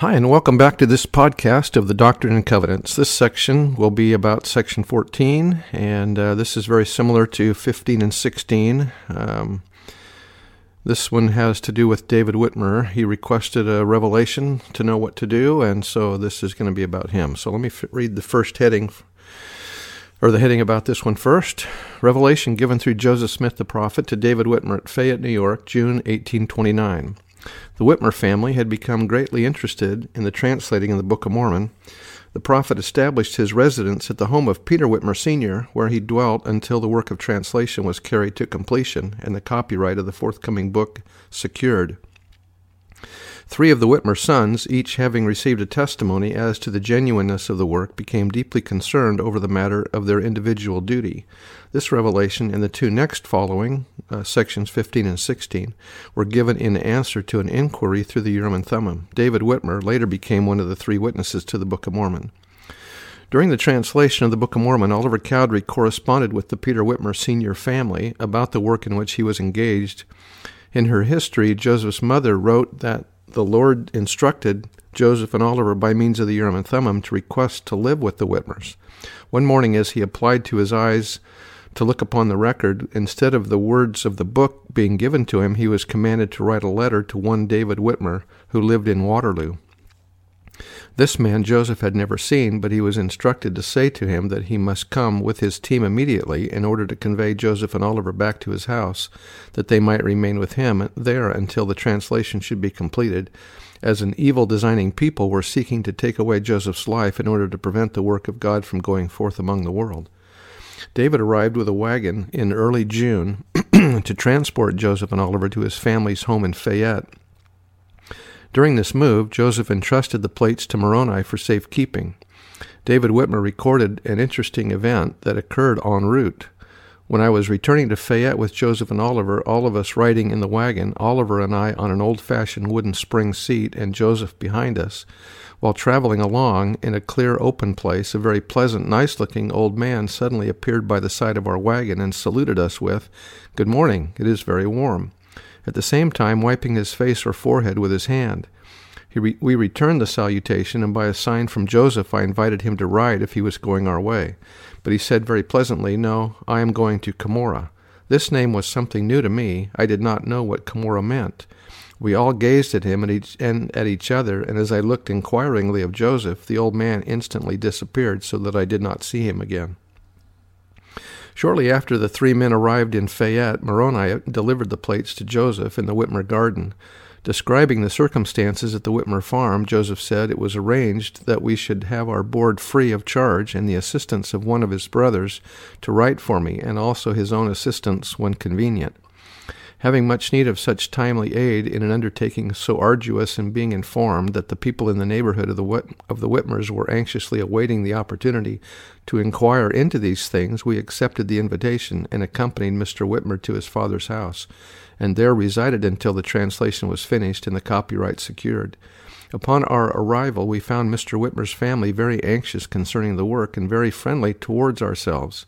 Hi, and welcome back to this podcast of the Doctrine and Covenants. This section will be about section 14, and uh, this is very similar to 15 and 16. Um, this one has to do with David Whitmer. He requested a revelation to know what to do, and so this is going to be about him. So let me f- read the first heading, or the heading about this one first. Revelation given through Joseph Smith the prophet to David Whitmer at Fayette, New York, June 1829. The Whitmer family had become greatly interested in the translating of the Book of Mormon. The prophet established his residence at the home of Peter Whitmer Sr., where he dwelt until the work of translation was carried to completion and the copyright of the forthcoming book secured. Three of the Whitmer sons, each having received a testimony as to the genuineness of the work, became deeply concerned over the matter of their individual duty. This revelation and the two next following, uh, sections 15 and 16, were given in answer to an inquiry through the Urim and Thummim. David Whitmer later became one of the three witnesses to the Book of Mormon. During the translation of the Book of Mormon, Oliver Cowdery corresponded with the Peter Whitmer senior family about the work in which he was engaged. In her history, Joseph's mother wrote that the Lord instructed Joseph and Oliver by means of the Urim and Thummim to request to live with the Whitmers. One morning, as he applied to his eyes to look upon the record, instead of the words of the book being given to him, he was commanded to write a letter to one David Whitmer, who lived in Waterloo. This man Joseph had never seen, but he was instructed to say to him that he must come with his team immediately in order to convey Joseph and Oliver back to his house, that they might remain with him there until the translation should be completed, as an evil designing people were seeking to take away Joseph's life in order to prevent the work of God from going forth among the world. David arrived with a wagon in early June to transport Joseph and Oliver to his family's home in Fayette. During this move, Joseph entrusted the plates to Moroni for safekeeping. David Whitmer recorded an interesting event that occurred en route. When I was returning to Fayette with Joseph and Oliver, all of us riding in the wagon, Oliver and I on an old fashioned wooden spring seat, and Joseph behind us, while traveling along in a clear open place, a very pleasant, nice looking old man suddenly appeared by the side of our wagon and saluted us with, Good morning, it is very warm at the same time wiping his face or forehead with his hand. Re- we returned the salutation, and by a sign from Joseph, I invited him to ride if he was going our way. But he said very pleasantly, No, I am going to Cumorah. This name was something new to me. I did not know what Cumorah meant. We all gazed at him and, each, and at each other, and as I looked inquiringly of Joseph, the old man instantly disappeared so that I did not see him again. Shortly after the three men arrived in Fayette, Moroni delivered the plates to Joseph in the Whitmer garden. Describing the circumstances at the Whitmer farm, Joseph said it was arranged that we should have our board free of charge and the assistance of one of his brothers to write for me, and also his own assistance when convenient. Having much need of such timely aid in an undertaking so arduous, and being informed that the people in the neighborhood of the, Whit- of the Whitmers were anxiously awaiting the opportunity to inquire into these things, we accepted the invitation and accompanied Mr. Whitmer to his father's house, and there resided until the translation was finished and the copyright secured. Upon our arrival, we found Mr. Whitmer's family very anxious concerning the work and very friendly towards ourselves.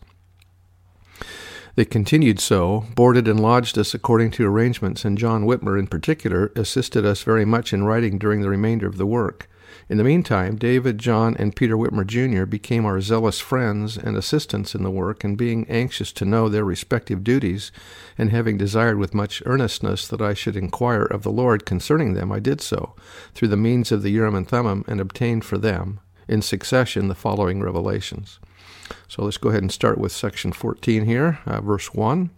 They continued so, boarded and lodged us according to arrangements, and John Whitmer, in particular, assisted us very much in writing during the remainder of the work. In the meantime, David, John, and Peter Whitmer Jr. became our zealous friends and assistants in the work, and being anxious to know their respective duties, and having desired with much earnestness that I should inquire of the Lord concerning them, I did so, through the means of the Urim and Thummim, and obtained for them, in succession, the following revelations. So let's go ahead and start with section 14 here, uh, verse 1.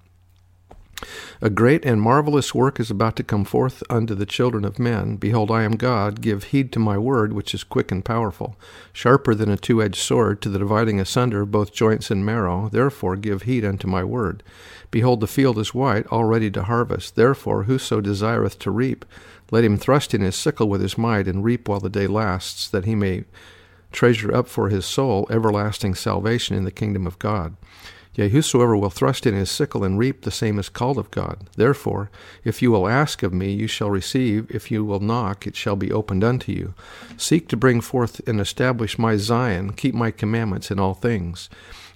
A great and marvelous work is about to come forth unto the children of men. Behold, I am God. Give heed to my word, which is quick and powerful, sharper than a two edged sword, to the dividing asunder of both joints and marrow. Therefore, give heed unto my word. Behold, the field is white, all ready to harvest. Therefore, whoso desireth to reap, let him thrust in his sickle with his might, and reap while the day lasts, that he may treasure up for his soul everlasting salvation in the kingdom of God. Yea, whosoever will thrust in his sickle and reap, the same is called of God. Therefore, if you will ask of me, you shall receive. If you will knock, it shall be opened unto you. Seek to bring forth and establish my Zion, keep my commandments in all things.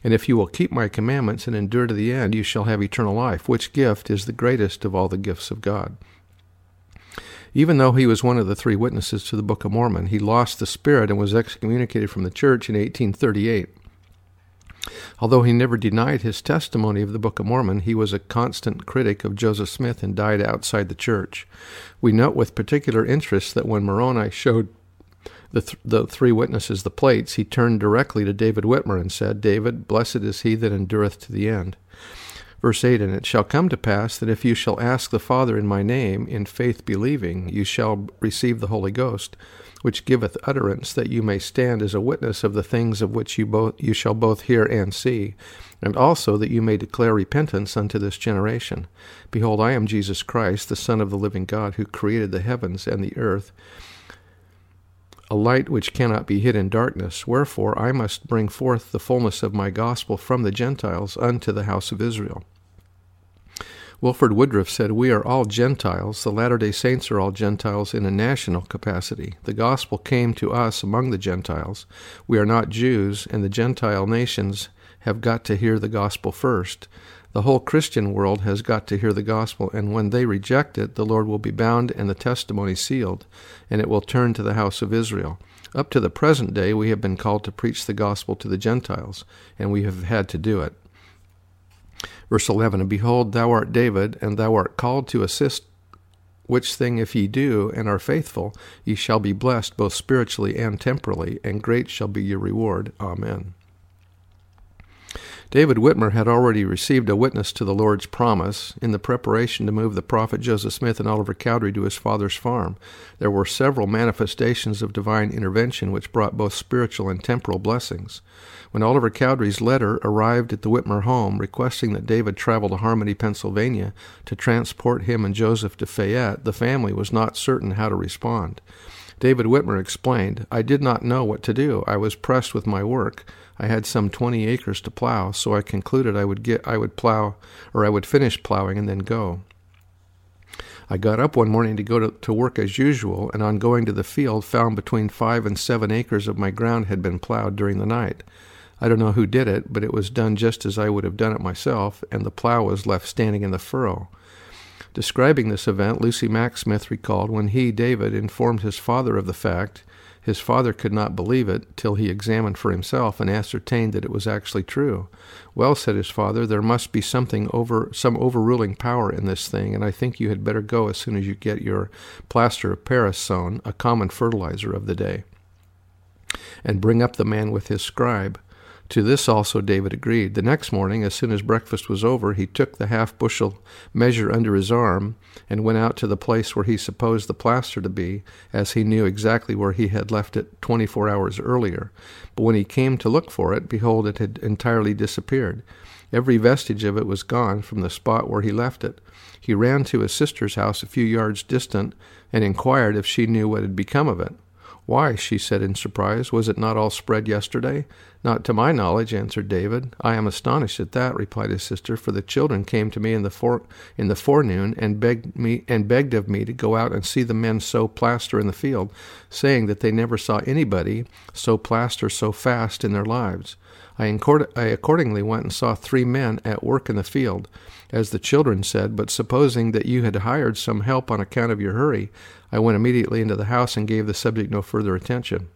And if you will keep my commandments and endure to the end, you shall have eternal life, which gift is the greatest of all the gifts of God. Even though he was one of the three witnesses to the Book of Mormon, he lost the Spirit and was excommunicated from the church in 1838. Although he never denied his testimony of the Book of Mormon, he was a constant critic of Joseph Smith and died outside the church. We note with particular interest that when Moroni showed the, th- the three witnesses the plates, he turned directly to David Whitmer and said, David, blessed is he that endureth to the end. Verse 8 And it shall come to pass that if you shall ask the Father in my name, in faith believing, you shall receive the Holy Ghost which giveth utterance that you may stand as a witness of the things of which you both you shall both hear and see and also that you may declare repentance unto this generation. Behold i am jesus christ the son of the living god who created the heavens and the earth a light which cannot be hid in darkness wherefore i must bring forth the fullness of my gospel from the gentiles unto the house of israel Wilford Woodruff said, We are all Gentiles. The Latter day Saints are all Gentiles in a national capacity. The gospel came to us among the Gentiles. We are not Jews, and the Gentile nations have got to hear the gospel first. The whole Christian world has got to hear the gospel, and when they reject it, the Lord will be bound and the testimony sealed, and it will turn to the house of Israel. Up to the present day, we have been called to preach the gospel to the Gentiles, and we have had to do it. Verse 11 And behold, thou art David, and thou art called to assist, which thing if ye do, and are faithful, ye shall be blessed both spiritually and temporally, and great shall be your reward. Amen. David Whitmer had already received a witness to the Lord's promise in the preparation to move the prophet Joseph Smith and Oliver Cowdery to his father's farm. There were several manifestations of divine intervention which brought both spiritual and temporal blessings. When Oliver Cowdery's letter arrived at the Whitmer home requesting that David travel to Harmony, Pennsylvania to transport him and Joseph to Fayette, the family was not certain how to respond. David Whitmer explained, I did not know what to do. I was pressed with my work. I had some 20 acres to plow, so I concluded I would get I would plow or I would finish plowing and then go. I got up one morning to go to, to work as usual, and on going to the field found between five and seven acres of my ground had been plowed during the night. I don't know who did it, but it was done just as I would have done it myself, and the plow was left standing in the furrow. Describing this event, Lucy Mack Smith recalled when he, David, informed his father of the fact, his father could not believe it till he examined for himself and ascertained that it was actually true. Well, said his father, there must be something over some overruling power in this thing, and I think you had better go as soon as you get your plaster of Paris sown, a common fertilizer of the day, and bring up the man with his scribe. To this also David agreed. The next morning, as soon as breakfast was over, he took the half bushel measure under his arm and went out to the place where he supposed the plaster to be, as he knew exactly where he had left it twenty four hours earlier. But when he came to look for it, behold, it had entirely disappeared. Every vestige of it was gone from the spot where he left it. He ran to his sister's house a few yards distant and inquired if she knew what had become of it. Why, she said in surprise, was it not all spread yesterday? Not to my knowledge, answered David. I am astonished at that, replied his sister, for the children came to me in the fore, in the forenoon and begged me and begged of me to go out and see the men sow plaster in the field, saying that they never saw anybody sow plaster so fast in their lives. I, I accordingly went and saw three men at work in the field, as the children said, but supposing that you had hired some help on account of your hurry, I went immediately into the house and gave the subject no further attention.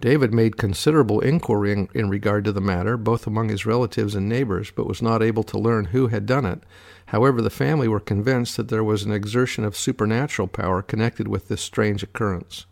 David made considerable inquiry in, in, regard to the matter, both among his relatives and neighbors, but was not able to learn who had done it. However, the family were convinced that there was an exertion of supernatural power connected with this strange occurrence.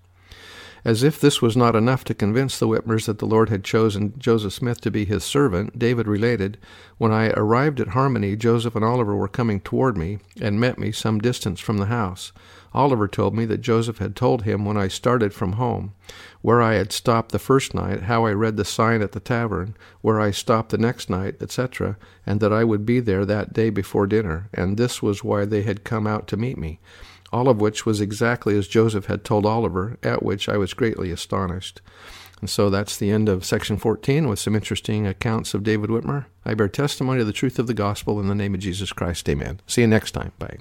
As if this was not enough to convince the Whitmers that the Lord had chosen Joseph Smith to be his servant, David related, When I arrived at Harmony, Joseph and Oliver were coming toward me and met me some distance from the house. Oliver told me that Joseph had told him when I started from home, where I had stopped the first night, how I read the sign at the tavern, where I stopped the next night, etc., and that I would be there that day before dinner, and this was why they had come out to meet me. All of which was exactly as Joseph had told Oliver, at which I was greatly astonished. And so that's the end of section 14 with some interesting accounts of David Whitmer. I bear testimony to the truth of the gospel in the name of Jesus Christ. Amen. See you next time. Bye.